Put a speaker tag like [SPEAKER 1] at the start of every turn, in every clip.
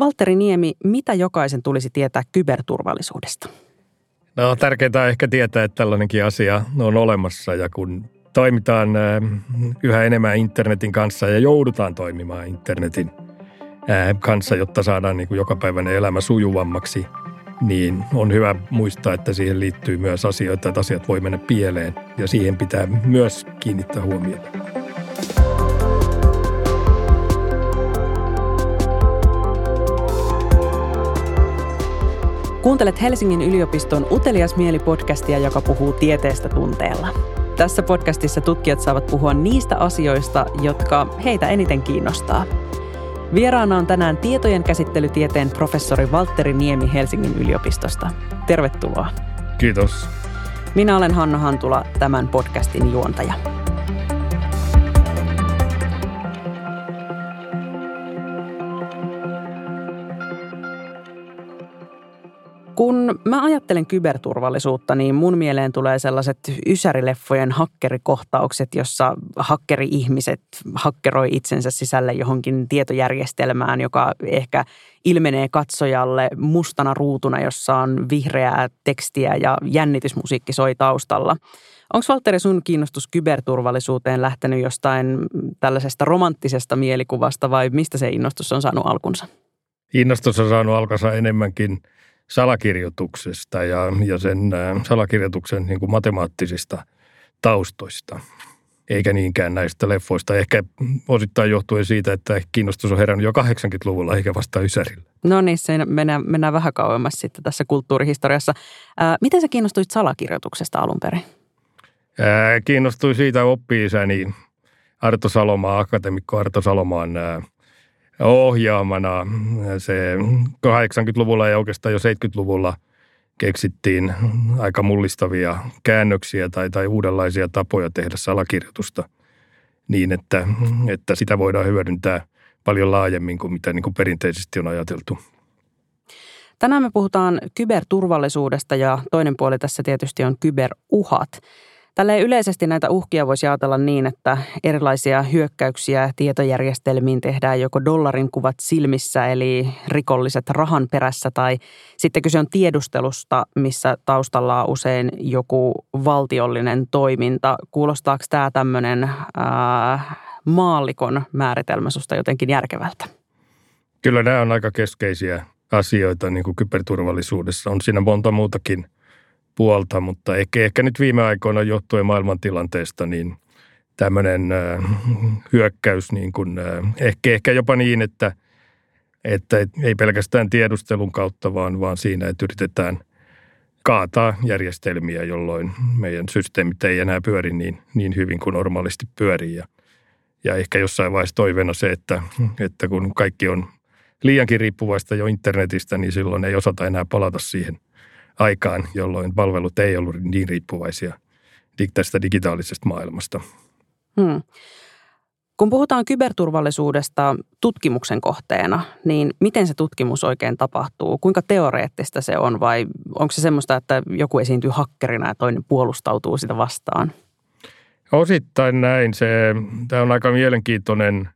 [SPEAKER 1] Valtteri Niemi, mitä jokaisen tulisi tietää kyberturvallisuudesta?
[SPEAKER 2] No tärkeintä on ehkä tietää, että tällainenkin asia on olemassa ja kun toimitaan yhä enemmän internetin kanssa ja joudutaan toimimaan internetin kanssa, jotta saadaan niin jokapäiväinen elämä sujuvammaksi, niin on hyvä muistaa, että siihen liittyy myös asioita, että asiat voi mennä pieleen ja siihen pitää myös kiinnittää huomiota.
[SPEAKER 1] Kuuntelet Helsingin yliopiston Utelias mieli-podcastia, joka puhuu tieteestä tunteella. Tässä podcastissa tutkijat saavat puhua niistä asioista, jotka heitä eniten kiinnostaa. Vieraana on tänään tietojen käsittelytieteen professori Valtteri Niemi Helsingin yliopistosta. Tervetuloa.
[SPEAKER 2] Kiitos.
[SPEAKER 1] Minä olen Hanna Hantula, tämän podcastin juontaja. Kun mä ajattelen kyberturvallisuutta, niin mun mieleen tulee sellaiset ysärileffojen hakkerikohtaukset, jossa hakkeri-ihmiset hakkeroi itsensä sisälle johonkin tietojärjestelmään, joka ehkä ilmenee katsojalle mustana ruutuna, jossa on vihreää tekstiä ja jännitysmusiikki soi taustalla. Onko Valtteri sun kiinnostus kyberturvallisuuteen lähtenyt jostain tällaisesta romanttisesta mielikuvasta vai mistä se innostus on saanut alkunsa?
[SPEAKER 2] Innostus on saanut alkansa enemmänkin – salakirjoituksesta ja, ja sen salakirjoituksen niin kuin matemaattisista taustoista, eikä niinkään näistä leffoista. Ehkä osittain johtuen siitä, että kiinnostus on herännyt jo 80-luvulla eikä vasta Ysärillä.
[SPEAKER 1] No niin, se mennään, mennään vähän kauemmas sitten tässä kulttuurihistoriassa. Ää, miten sä kiinnostuit salakirjoituksesta alun perin?
[SPEAKER 2] Ää, kiinnostuin siitä oppi-isäni Arto Salomaa, akatemikko Arto Salomaan ää, ohjaamana. Se 80-luvulla ja oikeastaan jo 70-luvulla keksittiin aika mullistavia käännöksiä tai, tai uudenlaisia tapoja tehdä salakirjoitusta niin, että, että sitä voidaan hyödyntää paljon laajemmin kuin mitä niin kuin perinteisesti on ajateltu.
[SPEAKER 1] Tänään me puhutaan kyberturvallisuudesta ja toinen puoli tässä tietysti on kyberuhat. Tälle yleisesti näitä uhkia voisi ajatella niin, että erilaisia hyökkäyksiä tietojärjestelmiin tehdään joko dollarin kuvat silmissä, eli rikolliset rahan perässä, tai sitten kyse on tiedustelusta, missä taustalla on usein joku valtiollinen toiminta. Kuulostaako tämä tämmöinen ää, maallikon määritelmä susta jotenkin järkevältä?
[SPEAKER 2] Kyllä nämä on aika keskeisiä asioita niin kuin kyberturvallisuudessa. On siinä monta muutakin – puolta, mutta ehkä, ehkä nyt viime aikoina johtuen maailmantilanteesta, niin tämmöinen äh, hyökkäys niin kuin, äh, ehkä, ehkä jopa niin, että, että ei pelkästään tiedustelun kautta, vaan, vaan siinä, että yritetään kaataa järjestelmiä, jolloin meidän systeemit ei enää pyöri niin, niin hyvin kuin normaalisti pyörii. Ja, ja ehkä jossain vaiheessa toiveena se, että, että kun kaikki on liiankin riippuvaista jo internetistä, niin silloin ei osata enää palata siihen – aikaan, jolloin palvelut ei ollut niin riippuvaisia tästä digitaalisesta maailmasta. Hmm.
[SPEAKER 1] Kun puhutaan kyberturvallisuudesta tutkimuksen kohteena, niin miten se tutkimus oikein tapahtuu? Kuinka teoreettista se on vai onko se semmoista, että joku esiintyy hakkerina ja toinen puolustautuu sitä vastaan?
[SPEAKER 2] Osittain näin. Se, tämä on aika mielenkiintoinen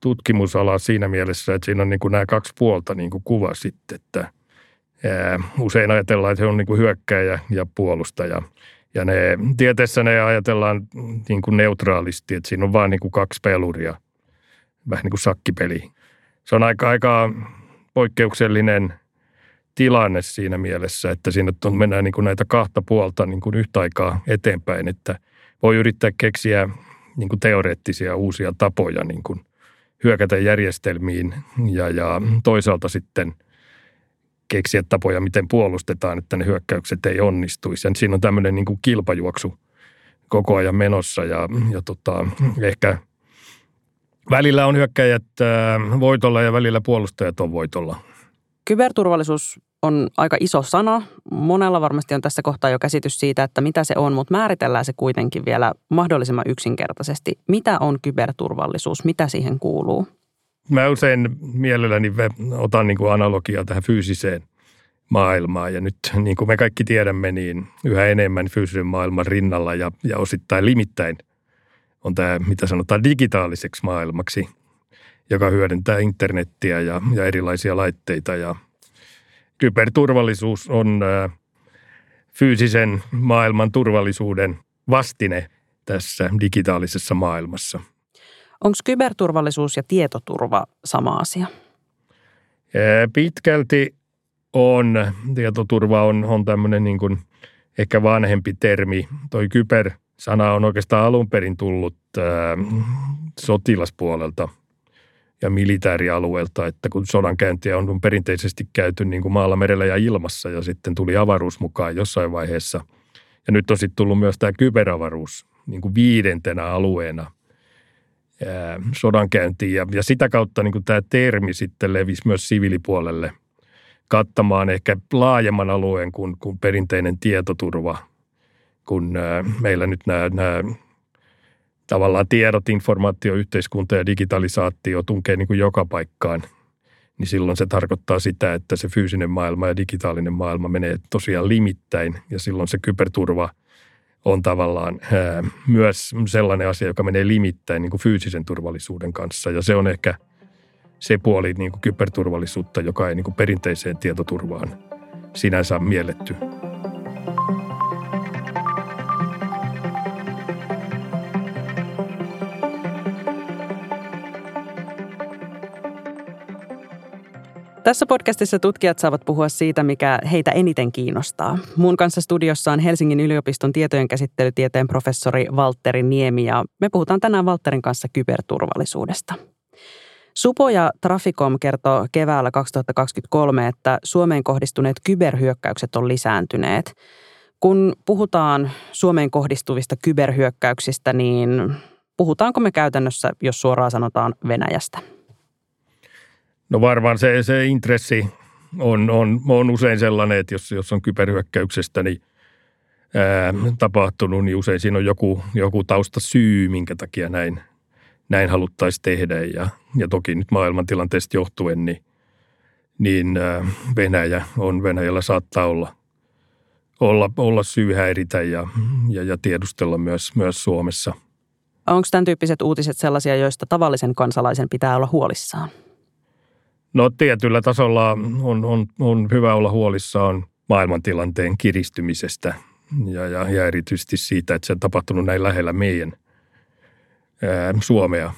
[SPEAKER 2] tutkimusala siinä mielessä, että siinä on niin kuin nämä kaksi puolta niin kuin kuvasit, että usein ajatellaan, että se on niin kuin hyökkäjä ja puolustaja. Ja ne, tieteessä ne ajatellaan niin kuin neutraalisti, että siinä on vain niin kuin kaksi peluria, vähän niin kuin sakkipeli. Se on aika, aika poikkeuksellinen tilanne siinä mielessä, että siinä on, mennään niin kuin näitä kahta puolta niin kuin yhtä aikaa eteenpäin, että voi yrittää keksiä niin kuin teoreettisia uusia tapoja niin kuin hyökätä järjestelmiin ja, ja toisaalta sitten – keksiä tapoja, miten puolustetaan, että ne hyökkäykset ei onnistuisi. Ja siinä on tämmöinen niin kuin kilpajuoksu koko ajan menossa ja, ja tota, ehkä välillä on hyökkäjät äh, voitolla ja välillä puolustajat on voitolla.
[SPEAKER 1] Kyberturvallisuus on aika iso sana. Monella varmasti on tässä kohtaa jo käsitys siitä, että mitä se on, mutta määritellään se kuitenkin vielä mahdollisimman yksinkertaisesti. Mitä on kyberturvallisuus? Mitä siihen kuuluu?
[SPEAKER 2] Mä usein mielelläni otan niin kuin analogiaa tähän fyysiseen maailmaan. Ja nyt niin kuin me kaikki tiedämme, niin yhä enemmän fyysisen maailman rinnalla ja, ja osittain limittäin on tämä, mitä sanotaan, digitaaliseksi maailmaksi joka hyödyntää internettiä ja, ja erilaisia laitteita. Ja kyberturvallisuus on fyysisen maailman turvallisuuden vastine tässä digitaalisessa maailmassa.
[SPEAKER 1] Onko kyberturvallisuus ja tietoturva sama asia?
[SPEAKER 2] Pitkälti on. Tietoturva on, on tämmöinen niin kuin ehkä vanhempi termi. Toi kyber-sana on oikeastaan alun perin tullut ää, sotilaspuolelta ja militaarialueelta, että kun sodankäyntiä on perinteisesti käyty niin kuin maalla, merellä ja ilmassa ja sitten tuli avaruus mukaan jossain vaiheessa. Ja nyt on sitten tullut myös tämä kyberavaruus niin kuin viidentenä alueena sodankäyntiin. Ja, ja sitä kautta niin tämä termi sitten levisi myös siviilipuolelle kattamaan ehkä laajemman alueen kuin, kuin perinteinen tietoturva, kun meillä nyt nämä, nämä tavallaan tiedot, informaatio, yhteiskunta ja digitalisaatio tunkee niin kuin joka paikkaan, niin silloin se tarkoittaa sitä, että se fyysinen maailma ja digitaalinen maailma menee tosiaan limittäin ja silloin se kyberturva – on tavallaan ää, myös sellainen asia, joka menee limittäin niin kuin fyysisen turvallisuuden kanssa. Ja se on ehkä se puoli niin kuin kyberturvallisuutta, joka ei niin kuin perinteiseen tietoturvaan sinänsä mielletty.
[SPEAKER 1] Tässä podcastissa tutkijat saavat puhua siitä, mikä heitä eniten kiinnostaa. Mun kanssa studiossa on Helsingin yliopiston tietojen käsittelytieteen professori Valtteri Niemi ja me puhutaan tänään Valtterin kanssa kyberturvallisuudesta. Supo ja Traficom kertoo keväällä 2023, että Suomeen kohdistuneet kyberhyökkäykset on lisääntyneet. Kun puhutaan Suomeen kohdistuvista kyberhyökkäyksistä, niin puhutaanko me käytännössä, jos suoraan sanotaan, Venäjästä?
[SPEAKER 2] No varmaan se, se intressi on, on, on usein sellainen, että jos, jos on kyberhyökkäyksestä niin, ää, tapahtunut, niin usein siinä on joku, joku tausta syy, minkä takia näin, näin haluttaisiin tehdä. Ja, ja toki nyt maailmantilanteesta johtuen, niin, niin ää, Venäjä on, Venäjällä saattaa olla, olla, olla syy häiritä ja, ja, ja tiedustella myös, myös Suomessa.
[SPEAKER 1] Onko tämän tyyppiset uutiset sellaisia, joista tavallisen kansalaisen pitää olla huolissaan?
[SPEAKER 2] No tietyllä tasolla on, on, on hyvä olla huolissaan maailmantilanteen kiristymisestä ja, ja, ja erityisesti siitä, että se on tapahtunut näin lähellä meidän ää, Suomea.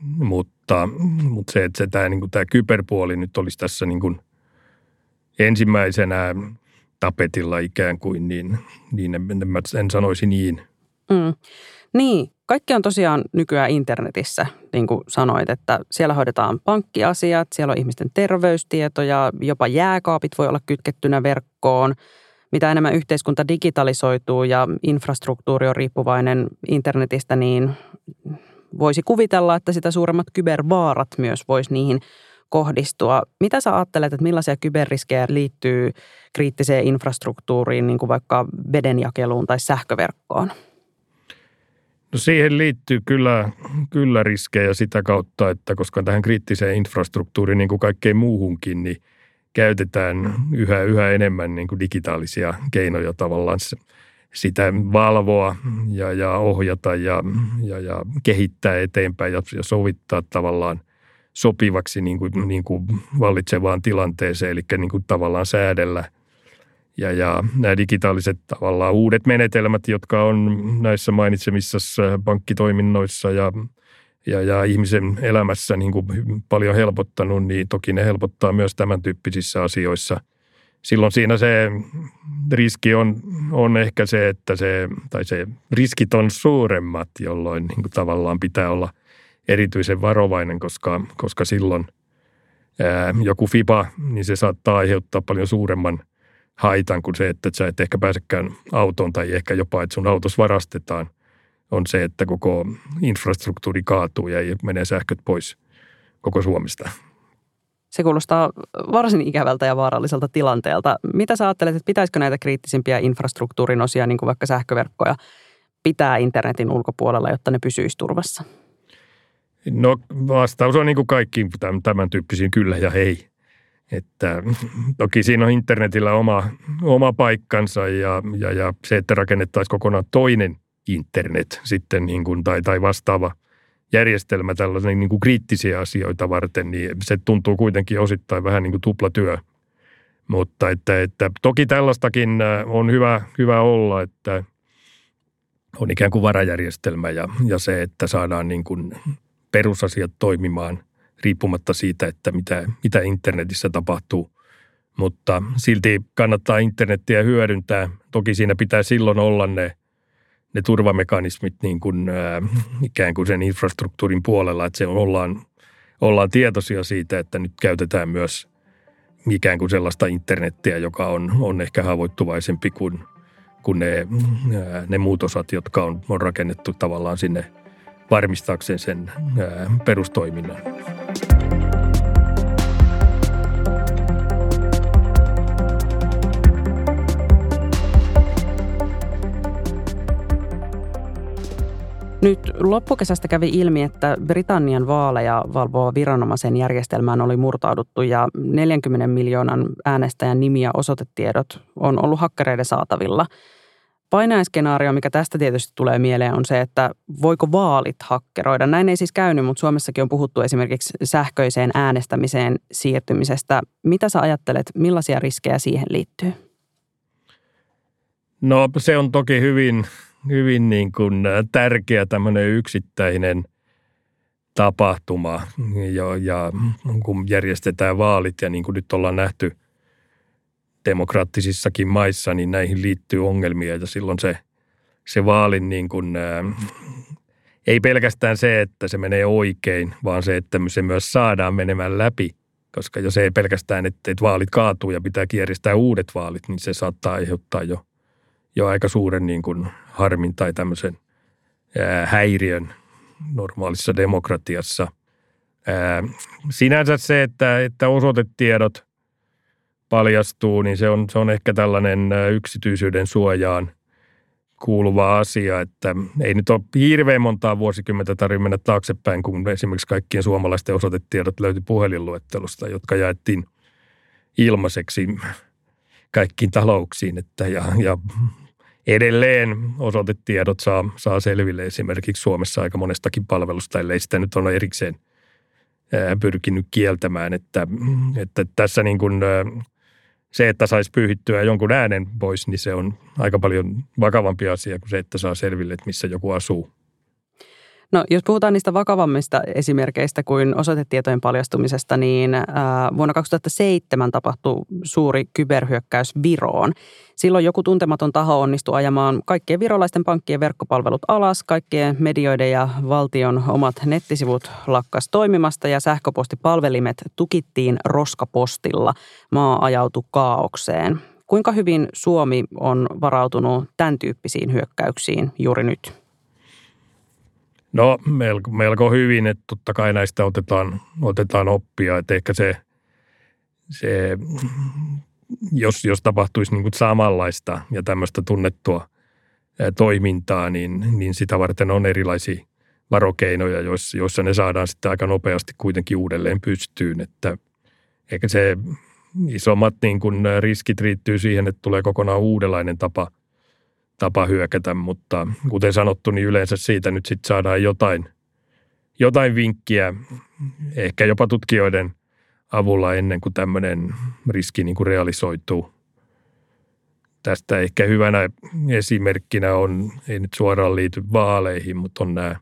[SPEAKER 2] Mutta, mutta se, että se, tämä, niin kuin, tämä kyberpuoli nyt olisi tässä niin kuin ensimmäisenä tapetilla ikään kuin, niin, niin en, en, en sanoisi niin.
[SPEAKER 1] Mm. Niin, kaikki on tosiaan nykyään internetissä, niin kuin sanoit, että siellä hoidetaan pankkiasiat, siellä on ihmisten terveystietoja, jopa jääkaapit voi olla kytkettynä verkkoon. Mitä enemmän yhteiskunta digitalisoituu ja infrastruktuuri on riippuvainen internetistä, niin voisi kuvitella, että sitä suuremmat kybervaarat myös voisi niihin kohdistua. Mitä sä ajattelet, että millaisia kyberriskejä liittyy kriittiseen infrastruktuuriin, niin kuin vaikka vedenjakeluun tai sähköverkkoon?
[SPEAKER 2] No siihen liittyy kyllä, kyllä riskejä sitä kautta, että koska tähän kriittiseen infrastruktuuriin niin kuin kaikkeen muuhunkin, niin käytetään yhä, yhä enemmän niin kuin digitaalisia keinoja tavallaan sitä valvoa ja, ja ohjata ja, ja, ja kehittää eteenpäin ja, ja sovittaa tavallaan sopivaksi niin kuin, niin kuin vallitsevaan tilanteeseen, eli niin kuin tavallaan säädellä – ja, ja nämä digitaaliset tavallaan uudet menetelmät, jotka on näissä mainitsemissa pankkitoiminnoissa ja, ja, ja ihmisen elämässä niin kuin paljon helpottanut, niin toki ne helpottaa myös tämän tyyppisissä asioissa. Silloin siinä se riski on, on ehkä se, että se, tai se riskit on suuremmat, jolloin niin kuin tavallaan pitää olla erityisen varovainen, koska, koska silloin ää, joku FIBA, niin se saattaa aiheuttaa paljon suuremman – haitan kuin se, että sä et ehkä pääsekään autoon tai ehkä jopa, että sun autos varastetaan, on se, että koko infrastruktuuri kaatuu ja menee sähköt pois koko Suomesta.
[SPEAKER 1] Se kuulostaa varsin ikävältä ja vaaralliselta tilanteelta. Mitä sä ajattelet, että pitäisikö näitä kriittisimpiä infrastruktuurin osia, niin kuin vaikka sähköverkkoja, pitää internetin ulkopuolella, jotta ne pysyisi turvassa?
[SPEAKER 2] No vastaus on niin kuin kaikkiin tämän tyyppisiin kyllä ja ei. Että toki siinä on internetillä oma, oma paikkansa ja, ja, ja se, että rakennettaisiin kokonaan toinen internet sitten niin kuin, tai, tai vastaava järjestelmä tällainen niin kuin kriittisiä asioita varten, niin se tuntuu kuitenkin osittain vähän niin kuin tuplatyö. Mutta että, että toki tällaistakin äh, on hyvä, hyvä olla, että on ikään kuin varajärjestelmä ja, ja se, että saadaan niin kuin perusasiat toimimaan riippumatta siitä, että mitä, mitä internetissä tapahtuu. Mutta silti kannattaa internettiä hyödyntää. Toki siinä pitää silloin olla ne – ne turvamekanismit niin kuin, äh, ikään kuin sen infrastruktuurin puolella, että se ollaan, ollaan tietoisia siitä, että nyt käytetään myös ikään kuin sellaista internettiä, joka on, on ehkä haavoittuvaisempi kuin, kuin ne, äh, ne muutosat, jotka on, on rakennettu tavallaan sinne varmistaakseen sen äh, perustoiminnan.
[SPEAKER 1] Nyt loppukesästä kävi ilmi, että Britannian vaaleja valvova viranomaisen järjestelmään oli murtauduttu ja 40 miljoonan äänestäjän nimi ja osoitetiedot on ollut hakkereiden saatavilla. Painaiskenaario, mikä tästä tietysti tulee mieleen, on se, että voiko vaalit hakkeroida. Näin ei siis käynyt, mutta Suomessakin on puhuttu esimerkiksi sähköiseen äänestämiseen siirtymisestä. Mitä sä ajattelet, millaisia riskejä siihen liittyy?
[SPEAKER 2] No se on toki hyvin hyvin niin kuin äh, tärkeä tämmöinen yksittäinen tapahtuma ja, ja kun järjestetään vaalit ja niin kuin nyt ollaan nähty demokraattisissakin maissa, niin näihin liittyy ongelmia ja silloin se, se vaalin niin kuin, ää, äh, ei pelkästään se, että se menee oikein, vaan se, että se myös saadaan menemään läpi, koska jos ei pelkästään, että, että vaalit kaatuu ja pitää järjestää uudet vaalit, niin se saattaa aiheuttaa jo – jo aika suuren niin kuin harmin tai tämmöisen ää, häiriön normaalissa demokratiassa. Ää, sinänsä se, että, että osoitetiedot paljastuu, niin se on, se on ehkä tällainen yksityisyyden suojaan kuuluva asia, että ei nyt ole hirveän montaa vuosikymmentä tarvitse mennä taaksepäin, kun esimerkiksi kaikkien suomalaisten osoitetiedot löytyi puhelinluettelosta, jotka jaettiin ilmaiseksi kaikkiin talouksiin. Että ja, ja edelleen osoitetiedot saa, saa selville esimerkiksi Suomessa aika monestakin palvelusta, ellei sitä nyt ole erikseen pyrkinyt kieltämään, että, että tässä niin kuin se, että saisi pyyhittyä jonkun äänen pois, niin se on aika paljon vakavampi asia kuin se, että saa selville, että missä joku asuu.
[SPEAKER 1] No, jos puhutaan niistä vakavammista esimerkkeistä kuin osoitetietojen paljastumisesta, niin äh, vuonna 2007 tapahtui suuri kyberhyökkäys Viroon. Silloin joku tuntematon taho onnistui ajamaan kaikkien virolaisten pankkien verkkopalvelut alas, kaikkien medioiden ja valtion omat nettisivut lakkas toimimasta ja sähköpostipalvelimet tukittiin roskapostilla. Maa ajautui kaaukseen. Kuinka hyvin Suomi on varautunut tämän tyyppisiin hyökkäyksiin juuri nyt?
[SPEAKER 2] No melko, melko hyvin, että totta kai näistä otetaan, otetaan oppia, että ehkä se, se jos, jos tapahtuisi niin kuin samanlaista ja tämmöistä tunnettua toimintaa, niin, niin sitä varten on erilaisia varokeinoja, joissa, joissa ne saadaan sitten aika nopeasti kuitenkin uudelleen pystyyn, että ehkä se isommat niin kuin riskit riittyy siihen, että tulee kokonaan uudenlainen tapa – tapa hyökätä, mutta kuten sanottu, niin yleensä siitä nyt sitten saadaan jotain, jotain vinkkiä, ehkä jopa tutkijoiden avulla ennen kuin tämmöinen riski niin kuin realisoituu. Tästä ehkä hyvänä esimerkkinä on, ei nyt suoraan liity vaaleihin, mutta on nämä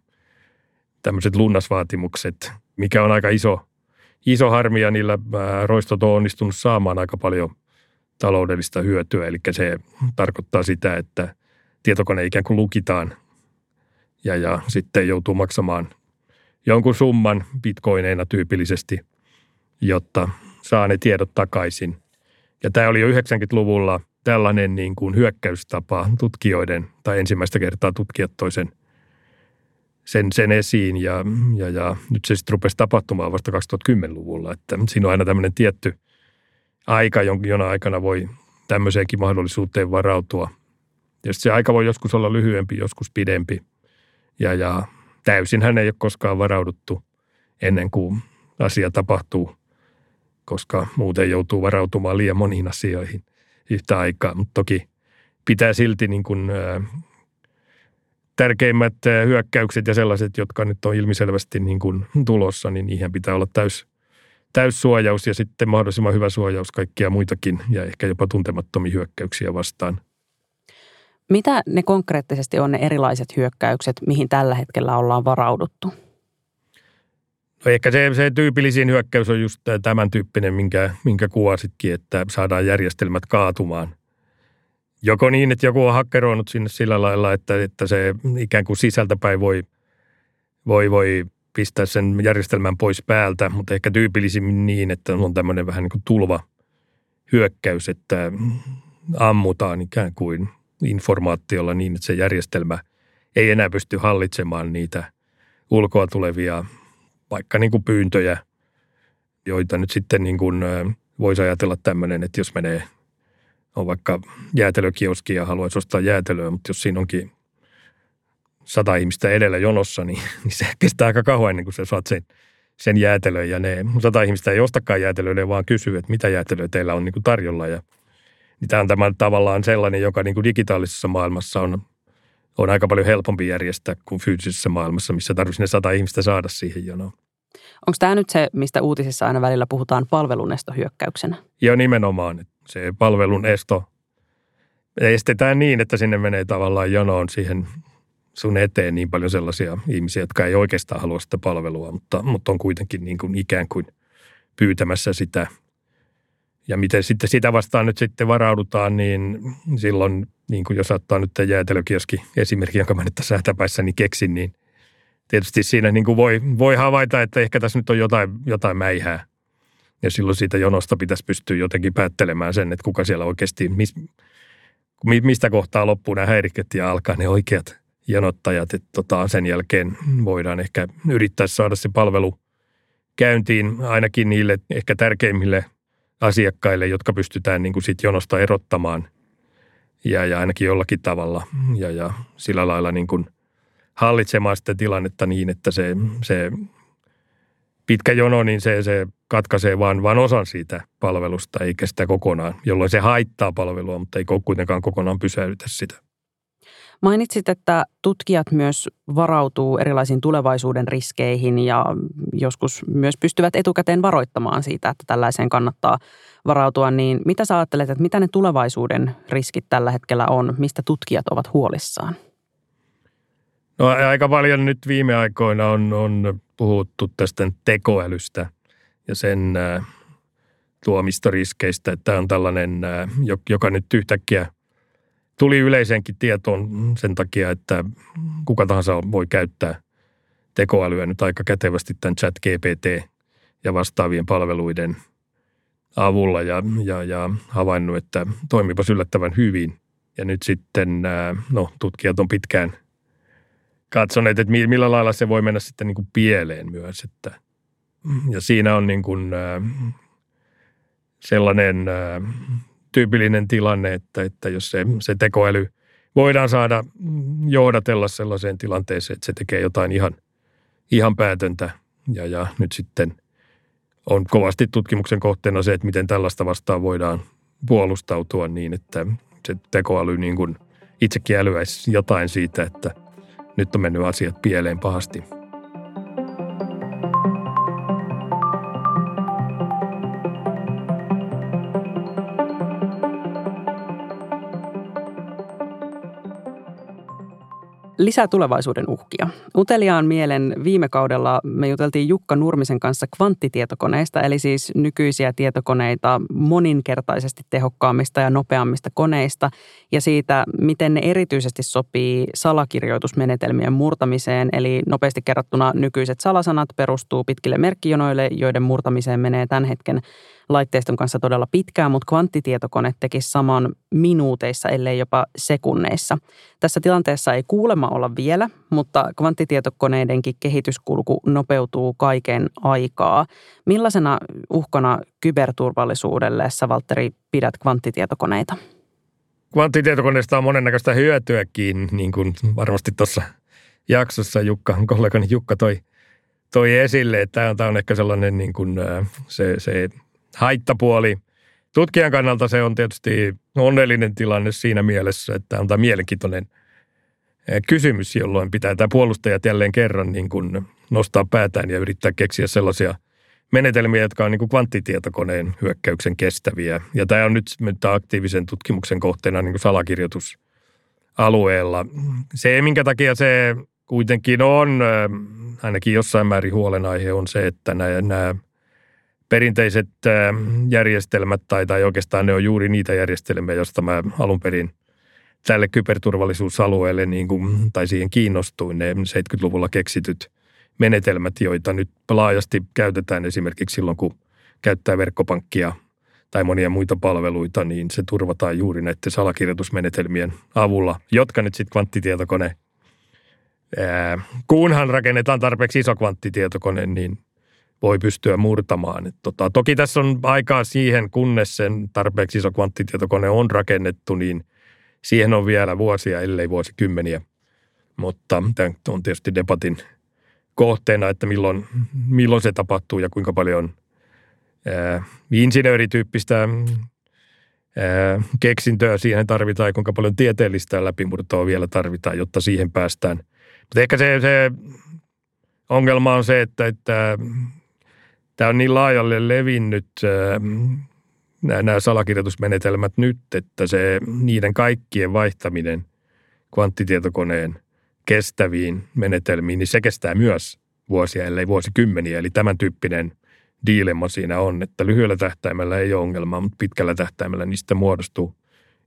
[SPEAKER 2] tämmöiset lunnasvaatimukset, mikä on aika iso, iso harmi ja niillä roistot on onnistunut saamaan aika paljon taloudellista hyötyä. Eli se tarkoittaa sitä, että tietokone ikään kuin lukitaan ja, ja sitten joutuu maksamaan jonkun summan bitcoineina tyypillisesti, jotta saa ne tiedot takaisin. Ja tämä oli jo 90-luvulla tällainen niin kuin hyökkäystapa tutkijoiden, tai ensimmäistä kertaa tutkijat toisen sen, sen esiin ja, ja, ja nyt se sitten rupesi tapahtumaan vasta 2010-luvulla, että siinä on aina tämmöinen tietty aika, jona aikana voi tämmöiseenkin mahdollisuuteen varautua – Tietysti se aika voi joskus olla lyhyempi, joskus pidempi. Ja, ja täysin hän ei ole koskaan varauduttu ennen kuin asia tapahtuu, koska muuten joutuu varautumaan liian moniin asioihin yhtä aikaa. Mutta toki pitää silti niin kuin, ää, tärkeimmät hyökkäykset ja sellaiset, jotka nyt on ilmiselvästi niin kuin tulossa, niin niihin pitää olla täys, täyssuojaus ja sitten mahdollisimman hyvä suojaus kaikkia muitakin ja ehkä jopa tuntemattomia hyökkäyksiä vastaan.
[SPEAKER 1] Mitä ne konkreettisesti on ne erilaiset hyökkäykset, mihin tällä hetkellä ollaan varauduttu?
[SPEAKER 2] No ehkä se, se tyypillisin hyökkäys on just tämän tyyppinen, minkä, minkä kuvasitkin, että saadaan järjestelmät kaatumaan. Joko niin, että joku on hakkeroinut sinne sillä lailla, että, että se ikään kuin sisältäpäin voi, voi, voi pistää sen järjestelmän pois päältä, mutta ehkä tyypillisimmin niin, että on tämmöinen vähän niin kuin tulva hyökkäys, että ammutaan ikään kuin informaatiolla niin, että se järjestelmä ei enää pysty hallitsemaan niitä ulkoa tulevia vaikka niin kuin pyyntöjä, joita nyt sitten niin kuin voisi ajatella tämmöinen, että jos menee, on vaikka jäätelökioski ja haluaisi ostaa jäätelöä, mutta jos siinä onkin sata ihmistä edellä jonossa, niin, niin se kestää aika kauan ennen kuin sä saat sen, sen jäätelön. Ja ne sata ihmistä ei ostakaan jäätelöä, ne vaan kysyy, että mitä jäätelöä teillä on niin kuin tarjolla. Ja, niin tämä on tämä tavallaan sellainen, joka niin kuin digitaalisessa maailmassa on, on aika paljon helpompi järjestää kuin fyysisessä maailmassa, missä tarvitsisi ne sata ihmistä saada siihen jonoon.
[SPEAKER 1] Onko tämä nyt se, mistä uutisissa aina välillä puhutaan palvelunestohyökkäyksenä?
[SPEAKER 2] Joo, nimenomaan. Se palvelun esto estetään niin, että sinne menee tavallaan jonoon siihen sun eteen niin paljon sellaisia ihmisiä, jotka ei oikeastaan halua sitä palvelua, mutta, mutta on kuitenkin niin kuin ikään kuin pyytämässä sitä. Ja miten sitten sitä vastaan nyt sitten varaudutaan, niin silloin, niin kuin jos ottaa nyt tämä jäätelökioski esimerkki, jonka mä nyt tässä hätäpäissäni keksin, niin tietysti siinä niin kuin voi, voi havaita, että ehkä tässä nyt on jotain, jotain mäihää. Ja silloin siitä jonosta pitäisi pystyä jotenkin päättelemään sen, että kuka siellä oikeasti, mis, mistä kohtaa loppuu nämä häiriköt ja alkaa ne oikeat janottajat. Että tota, sen jälkeen voidaan ehkä yrittää saada se palvelu käyntiin ainakin niille ehkä tärkeimmille asiakkaille, jotka pystytään niin kuin sit jonosta erottamaan ja, ja ainakin jollakin tavalla ja, ja sillä lailla niin kuin hallitsemaan sitä tilannetta niin, että se, se pitkä jono, niin se, se katkaisee vain, vain osan siitä palvelusta, eikä sitä kokonaan, jolloin se haittaa palvelua, mutta ei kuitenkaan kokonaan pysäytä sitä.
[SPEAKER 1] Mainitsit, että tutkijat myös varautuu erilaisiin tulevaisuuden riskeihin ja joskus myös pystyvät etukäteen varoittamaan siitä, että tällaiseen kannattaa varautua. Niin mitä sä ajattelet, että mitä ne tulevaisuuden riskit tällä hetkellä on? Mistä tutkijat ovat huolissaan?
[SPEAKER 2] No aika paljon nyt viime aikoina on, on puhuttu tästä tekoälystä ja sen tuomista riskeistä. Että on tällainen, joka nyt yhtäkkiä – tuli yleisenkin tietoon sen takia, että kuka tahansa voi käyttää tekoälyä nyt aika kätevästi tämän chat GPT ja vastaavien palveluiden avulla ja, ja, ja havainnut, että toimipas yllättävän hyvin. Ja nyt sitten no, tutkijat on pitkään katsoneet, että millä lailla se voi mennä sitten niin kuin pieleen myös. Että, ja siinä on niin kuin sellainen tyypillinen tilanne, että, että jos se, se tekoäly voidaan saada johdatella sellaiseen tilanteeseen, että se tekee jotain ihan, ihan päätöntä ja, ja nyt sitten on kovasti tutkimuksen kohteena se, että miten tällaista vastaan voidaan puolustautua niin, että se tekoäly niin kuin itsekin älyäisi jotain siitä, että nyt on mennyt asiat pieleen pahasti.
[SPEAKER 1] Lisää tulevaisuuden uhkia. Uteliaan mielen viime kaudella me juteltiin Jukka Nurmisen kanssa kvanttitietokoneista, eli siis nykyisiä tietokoneita moninkertaisesti tehokkaammista ja nopeammista koneista ja siitä, miten ne erityisesti sopii salakirjoitusmenetelmien murtamiseen, eli nopeasti kerrottuna nykyiset salasanat perustuu pitkille merkkijonoille, joiden murtamiseen menee tämän hetken laitteiston kanssa todella pitkään, mutta kvanttitietokone tekisi saman minuuteissa, ellei jopa sekunneissa. Tässä tilanteessa ei kuulema olla vielä, mutta kvanttitietokoneidenkin kehityskulku nopeutuu kaiken aikaa. Millaisena uhkana kyberturvallisuudelle sä, Valtteri, pidät kvanttitietokoneita?
[SPEAKER 2] Kvanttitietokoneista on monennäköistä hyötyäkin, niin kuin varmasti tuossa jaksossa Jukka, kollegani Jukka toi, toi esille, että tämä on ehkä sellainen niin kuin se, se haittapuoli. Tutkijan kannalta se on tietysti onnellinen tilanne siinä mielessä, että on tämä mielenkiintoinen kysymys, jolloin pitää tämä puolustajat jälleen kerran niin kuin nostaa päätään ja yrittää keksiä sellaisia menetelmiä, jotka on niin kuin kvanttitietokoneen hyökkäyksen kestäviä. Ja tämä on nyt, aktiivisen tutkimuksen kohteena niin kuin salakirjoitusalueella. Se, minkä takia se kuitenkin on, ainakin jossain määrin huolenaihe, on se, että nämä, nämä perinteiset järjestelmät, tai, tai oikeastaan ne on juuri niitä järjestelmiä, joista mä alun perin tälle kyberturvallisuusalueelle niin kuin, tai siihen kiinnostuin, ne 70-luvulla keksityt menetelmät, joita nyt laajasti käytetään esimerkiksi silloin, kun käyttää verkkopankkia tai monia muita palveluita, niin se turvataan juuri näiden salakirjoitusmenetelmien avulla, jotka nyt sitten kvanttitietokone, ää, kunhan rakennetaan tarpeeksi iso kvanttitietokone, niin voi pystyä murtamaan. Et tota, toki tässä on aikaa siihen, kunnes sen tarpeeksi iso kvanttitietokone on rakennettu, niin siihen on vielä vuosia, ellei vuosikymmeniä. Mutta tämä on tietysti debatin kohteena, että milloin, milloin se tapahtuu ja kuinka paljon ää, insinöörityyppistä ää, keksintöä siihen tarvitaan ja kuinka paljon tieteellistä läpimurtoa vielä tarvitaan, jotta siihen päästään. Mutta ehkä se, se ongelma on se, että, että tämä on niin laajalle levinnyt nämä, nämä salakirjoitusmenetelmät nyt, että se niiden kaikkien vaihtaminen kvanttitietokoneen kestäviin menetelmiin, niin se kestää myös vuosia, ellei vuosikymmeniä. Eli tämän tyyppinen diilemma siinä on, että lyhyellä tähtäimellä ei ole ongelmaa, mutta pitkällä tähtäimellä niistä muodostuu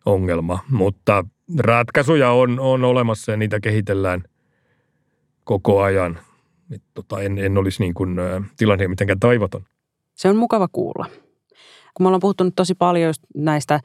[SPEAKER 2] ongelma. Mutta ratkaisuja on, on olemassa ja niitä kehitellään koko ajan. Et tota, en, en olisi niin kuin, tilanne mitenkään toivoton.
[SPEAKER 1] Se on mukava kuulla. Kun me ollaan puhuttu nyt tosi paljon just näistä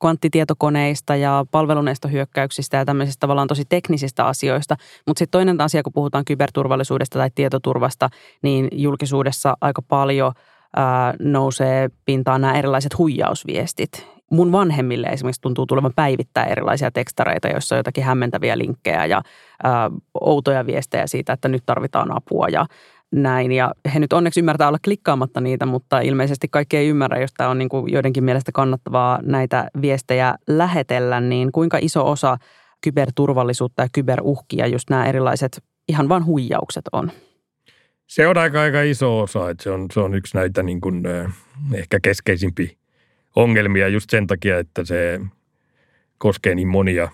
[SPEAKER 1] kvanttitietokoneista ja palveluneistohyökkäyksistä ja tämmöisistä tavallaan tosi teknisistä asioista. Mutta sitten toinen asia, kun puhutaan kyberturvallisuudesta tai tietoturvasta, niin julkisuudessa aika paljon ää, nousee pintaan nämä erilaiset huijausviestit. Mun vanhemmille esimerkiksi tuntuu tulevan päivittää erilaisia tekstareita, joissa on jotakin hämmentäviä linkkejä ja ää, outoja viestejä siitä, että nyt tarvitaan apua ja näin. Ja he nyt onneksi ymmärtää olla klikkaamatta niitä, mutta ilmeisesti kaikki ei ymmärrä, jos tämä on niin kuin joidenkin mielestä kannattavaa näitä viestejä lähetellä, niin kuinka iso osa kyberturvallisuutta ja kyberuhkia just nämä erilaiset ihan vain huijaukset on?
[SPEAKER 2] Se on aika, aika iso osa, että se on, se on yksi näitä niin kuin, ehkä keskeisimpiä ongelmia just sen takia, että se koskee niin monia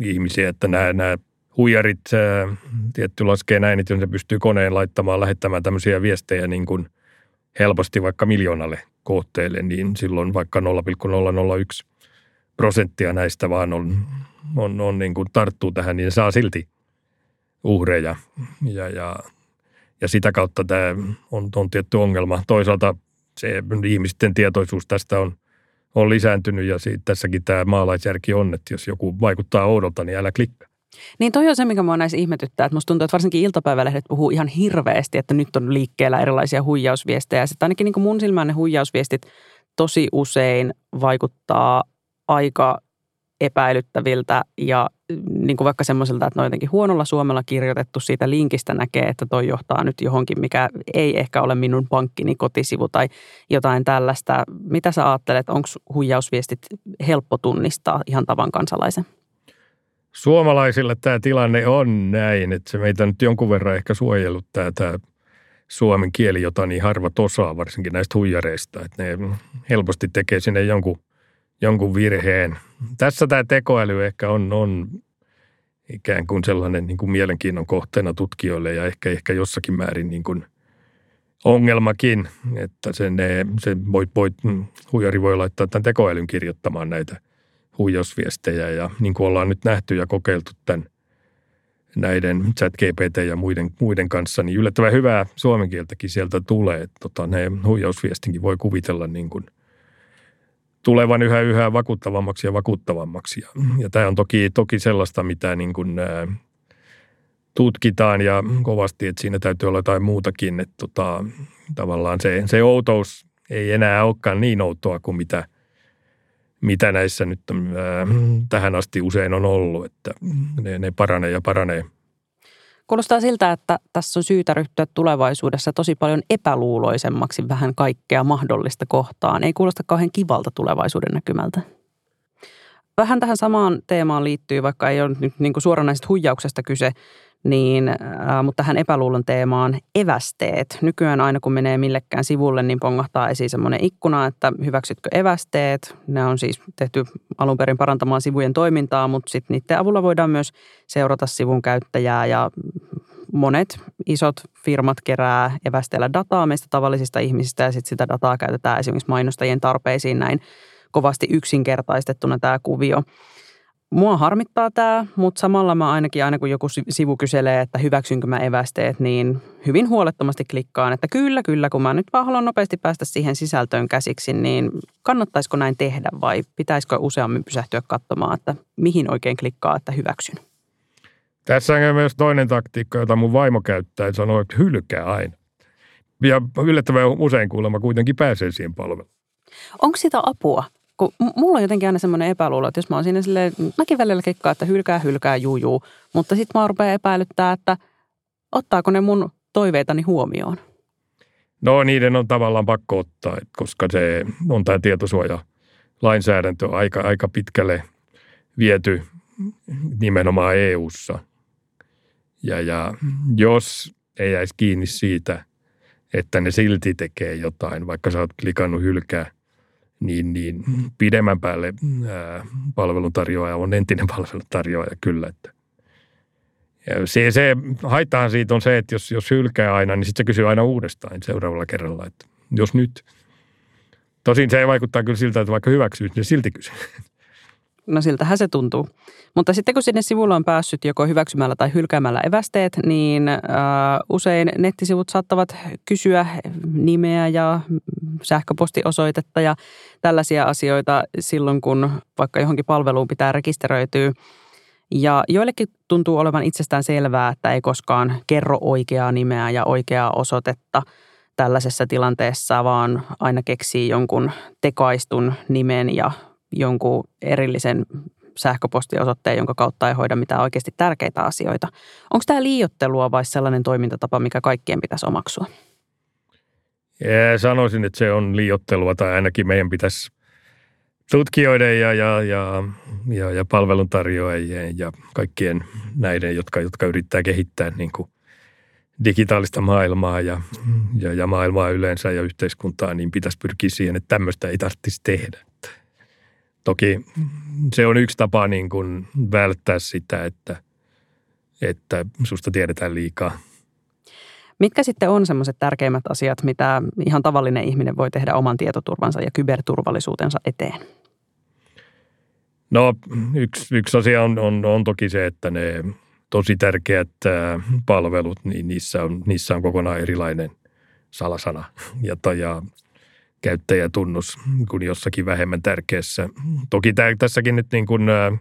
[SPEAKER 2] ihmisiä, että nämä, nämä huijarit tietty laskee näin, että se pystyy koneen laittamaan, lähettämään tämmöisiä viestejä niin kuin helposti vaikka miljoonalle kohteelle, niin silloin vaikka 0,001 prosenttia näistä vaan on, on, on niin kuin tarttuu tähän, niin saa silti uhreja. Ja, ja, ja sitä kautta tämä on, on tietty ongelma. Toisaalta se ihmisten tietoisuus tästä on, on lisääntynyt ja siitä, tässäkin tämä maalaisjärki on, että jos joku vaikuttaa oudolta, niin älä klikkaa.
[SPEAKER 1] Niin toi on se, mikä mua näissä ihmetyttää, että musta tuntuu, että varsinkin iltapäivälehdet puhuu ihan hirveästi, että nyt on liikkeellä erilaisia huijausviestejä. Sitten ainakin niin mun silmään ne huijausviestit tosi usein vaikuttaa aika epäilyttäviltä ja niin kuin vaikka semmoiselta, että ne on jotenkin huonolla suomella kirjoitettu siitä linkistä näkee, että toi johtaa nyt johonkin, mikä ei ehkä ole minun pankkini kotisivu tai jotain tällaista. Mitä sä ajattelet, onko huijausviestit helppo tunnistaa ihan tavan kansalaisen?
[SPEAKER 2] Suomalaisille tämä tilanne on näin, että se meitä nyt jonkun verran ehkä suojellut tämä, tämä suomen kieli, jota niin harvat osaa, varsinkin näistä huijareista, että ne helposti tekee sinne jonkun, jonkun virheen. Tässä tämä tekoäly ehkä on, on ikään kuin sellainen niin kuin mielenkiinnon kohteena tutkijoille ja ehkä, ehkä jossakin määrin niin kuin ongelmakin, että sen, se voi, voi, huijari voi laittaa tämän tekoälyn kirjoittamaan näitä – huijausviestejä ja niin kuin ollaan nyt nähty ja kokeiltu tämän näiden chat GPT ja muiden, muiden kanssa, niin yllättävän hyvää suomen kieltäkin sieltä tulee. Tota, ne huijausviestinkin voi kuvitella niin kuin tulevan yhä yhä vakuuttavammaksi ja vakuuttavammaksi. Ja, ja tämä on toki, toki sellaista, mitä niin kuin, ää, tutkitaan ja kovasti, että siinä täytyy olla jotain muutakin. Että tota, tavallaan se, se outous ei enää olekaan niin outoa kuin mitä – mitä näissä nyt äh, tähän asti usein on ollut, että ne, ne paranee ja paranee.
[SPEAKER 1] Kuulostaa siltä, että tässä on syytä ryhtyä tulevaisuudessa tosi paljon epäluuloisemmaksi vähän kaikkea mahdollista kohtaan. Ei kuulosta kauhean kivalta tulevaisuuden näkymältä. vähän tähän samaan teemaan liittyy, vaikka ei ole nyt niin kuin suoranaisesta huijauksesta kyse, niin, äh, mutta tähän epäluulon teemaan evästeet. Nykyään aina kun menee millekään sivulle, niin pongahtaa esiin semmoinen ikkuna, että hyväksytkö evästeet. Ne on siis tehty alun perin parantamaan sivujen toimintaa, mutta sitten niiden avulla voidaan myös seurata sivun käyttäjää ja monet isot firmat kerää evästeellä dataa meistä tavallisista ihmisistä ja sitten sitä dataa käytetään esimerkiksi mainostajien tarpeisiin näin kovasti yksinkertaistettuna tämä kuvio. Mua harmittaa tämä, mutta samalla mä ainakin aina kun joku sivu kyselee, että hyväksynkö mä evästeet, niin hyvin huolettomasti klikkaan, että kyllä, kyllä, kun mä nyt vaan haluan nopeasti päästä siihen sisältöön käsiksi, niin kannattaisiko näin tehdä vai pitäisikö useammin pysähtyä katsomaan, että mihin oikein klikkaa, että hyväksyn?
[SPEAKER 2] Tässä on myös toinen taktiikka, jota mun vaimo käyttää, että sanoo, että hylkää aina. Ja yllättävän usein kuulemma kuitenkin pääsee siihen palveluun.
[SPEAKER 1] Onko sitä apua? Kun mulla on jotenkin aina semmoinen epäluulo, että jos mä oon siinä silleen, mäkin välillä kekkaa, että hylkää, hylkää, juu, juu. Mutta sitten mä rupean epäilyttää, että ottaako ne mun toiveitani huomioon?
[SPEAKER 2] No niiden on tavallaan pakko ottaa, koska se on tämä tietosuoja lainsäädäntö aika, aika pitkälle viety nimenomaan EU:ssa. Ja, ja jos ei jäisi kiinni siitä, että ne silti tekee jotain, vaikka sä oot klikannut hylkää, niin, niin pidemmän päälle ää, palveluntarjoaja on entinen palveluntarjoaja kyllä. Että. Ja se, se haittahan siitä on se, että jos, jos hylkää aina, niin sitten se kysyy aina uudestaan seuraavalla kerralla, että jos nyt. Tosin se ei vaikuttaa kyllä siltä, että vaikka hyväksyy, niin silti kysyy.
[SPEAKER 1] No siltähän se tuntuu. Mutta sitten kun sinne sivulle on päässyt joko hyväksymällä tai hylkäämällä evästeet, niin äh, usein nettisivut saattavat kysyä nimeä ja sähköpostiosoitetta ja tällaisia asioita silloin, kun vaikka johonkin palveluun pitää rekisteröityä. Ja joillekin tuntuu olevan itsestään selvää, että ei koskaan kerro oikeaa nimeä ja oikeaa osoitetta tällaisessa tilanteessa, vaan aina keksii jonkun tekaistun nimen ja jonkun erillisen sähköpostiosoitteen, jonka kautta ei hoida mitään oikeasti tärkeitä asioita. Onko tämä liiottelua vai sellainen toimintatapa, mikä kaikkien pitäisi omaksua?
[SPEAKER 2] Ja sanoisin, että se on liiottelua tai ainakin meidän pitäisi tutkijoiden ja, ja, ja, ja, ja palveluntarjoajien ja kaikkien näiden, jotka, jotka yrittää kehittää niin kuin digitaalista maailmaa ja, ja, ja maailmaa yleensä ja yhteiskuntaa, niin pitäisi pyrkiä siihen, että tämmöistä ei tarvitsisi tehdä. Toki se on yksi tapa niin kuin välttää sitä, että, että susta tiedetään liikaa.
[SPEAKER 1] Mitkä sitten on semmoiset tärkeimmät asiat, mitä ihan tavallinen ihminen voi tehdä oman tietoturvansa ja kyberturvallisuutensa eteen?
[SPEAKER 2] No yksi, yksi asia on, on, on toki se, että ne tosi tärkeät palvelut, niin niissä on, niissä on kokonaan erilainen salasana. Ja, ja käyttäjätunnus kuin jossakin vähemmän tärkeässä. Toki tämä, tässäkin nyt niin kuin, ää,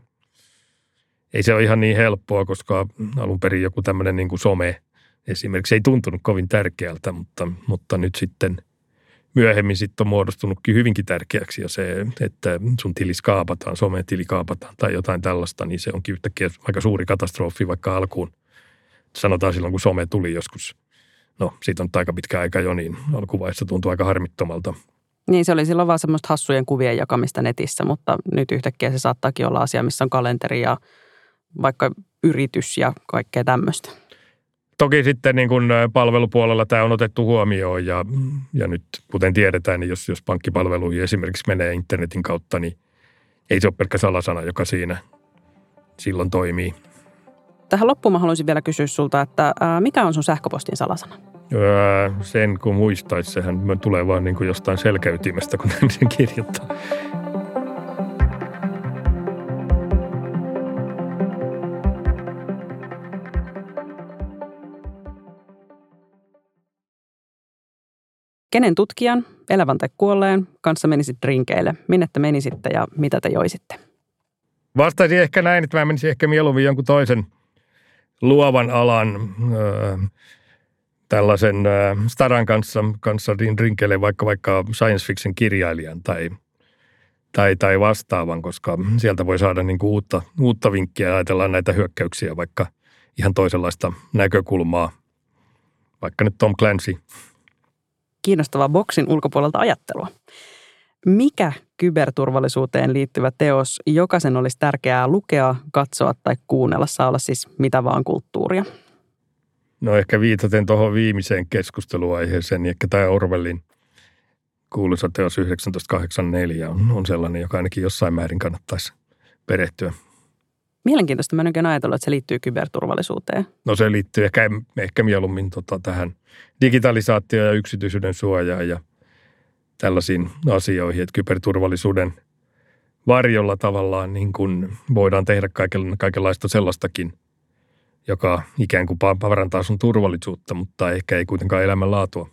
[SPEAKER 2] ei se ole ihan niin helppoa, koska alun perin joku tämmöinen niin kuin some esimerkiksi ei tuntunut kovin tärkeältä, mutta, mutta nyt sitten myöhemmin sitten on muodostunutkin hyvinkin tärkeäksi ja se, että sun tili kaapataan, tili kaapataan tai jotain tällaista, niin se onkin yhtäkkiä aika suuri katastrofi vaikka alkuun. Sanotaan silloin, kun some tuli joskus no siitä on aika pitkä aika jo, niin alkuvaiheessa tuntuu aika harmittomalta.
[SPEAKER 1] Niin se oli silloin vaan semmoista hassujen kuvien jakamista netissä, mutta nyt yhtäkkiä se saattaakin olla asia, missä on kalenteri ja vaikka yritys ja kaikkea tämmöistä.
[SPEAKER 2] Toki sitten niin kuin palvelupuolella tämä on otettu huomioon ja, ja nyt kuten tiedetään, niin jos, jos pankkipalveluihin esimerkiksi menee internetin kautta, niin ei se ole pelkkä salasana, joka siinä silloin toimii.
[SPEAKER 1] Tähän loppuun mä haluaisin vielä kysyä sulta, että ää, mikä on sun sähköpostin salasana?
[SPEAKER 2] Öö, sen kun muistaisi, sehän tulee vaan niin kuin jostain selkäytimestä, kun sen kirjoittaa.
[SPEAKER 1] Kenen tutkijan, elävän tai kuolleen, kanssa menisit drinkeille? Minne te menisitte ja mitä te joisitte?
[SPEAKER 2] Vastaisin ehkä näin, että mä menisin ehkä mieluummin jonkun toisen – luovan alan öö, tällaisen öö, staran kanssa, kanssa rinkeille vaikka, vaikka science fiction kirjailijan tai, tai, tai vastaavan, koska sieltä voi saada niin kuin uutta, uutta vinkkiä. Ajatellaan näitä hyökkäyksiä vaikka ihan toisenlaista näkökulmaa, vaikka nyt Tom Clancy.
[SPEAKER 1] Kiinnostavaa boksin ulkopuolelta ajattelua. Mikä kyberturvallisuuteen liittyvä teos jokaisen olisi tärkeää lukea, katsoa tai kuunnella, saa olla siis mitä vaan kulttuuria?
[SPEAKER 2] No ehkä viitaten tuohon viimeiseen keskusteluaiheeseen, niin ehkä tämä Orwellin kuuluisa teos 1984 on, on sellainen, joka ainakin jossain määrin kannattaisi perehtyä.
[SPEAKER 1] Mielenkiintoista. Mä en ajatellut, että se liittyy kyberturvallisuuteen.
[SPEAKER 2] No se liittyy ehkä, ehkä mieluummin tota tähän digitalisaatioon ja yksityisyyden suojaan ja tällaisiin asioihin, että kyberturvallisuuden varjolla tavallaan niin kuin voidaan tehdä kaiken, kaikenlaista sellaistakin, joka ikään kuin parantaa sun turvallisuutta, mutta ehkä ei kuitenkaan elämänlaatua.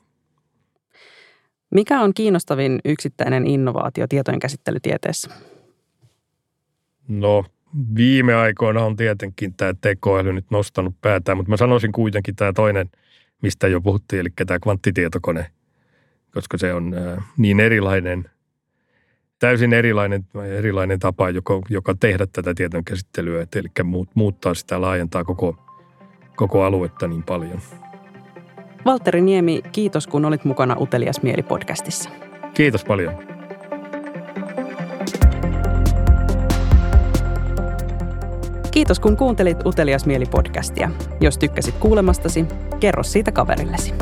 [SPEAKER 1] Mikä on kiinnostavin yksittäinen innovaatio tietojen käsittelytieteessä?
[SPEAKER 2] No viime aikoina on tietenkin tämä tekoäly nyt nostanut päätään, mutta mä sanoisin kuitenkin tämä toinen, mistä jo puhuttiin, eli tämä kvanttitietokone, koska se on niin erilainen, täysin erilainen, erilainen tapa, joka, joka tehdä tätä tietojen käsittelyä, eli muuttaa sitä, laajentaa koko, koko aluetta niin paljon.
[SPEAKER 1] Valtteri Niemi, kiitos kun olit mukana Utelias Mieli-podcastissa.
[SPEAKER 2] Kiitos paljon.
[SPEAKER 1] Kiitos kun kuuntelit Utelias Mieli-podcastia. Jos tykkäsit kuulemastasi, kerro siitä kaverillesi.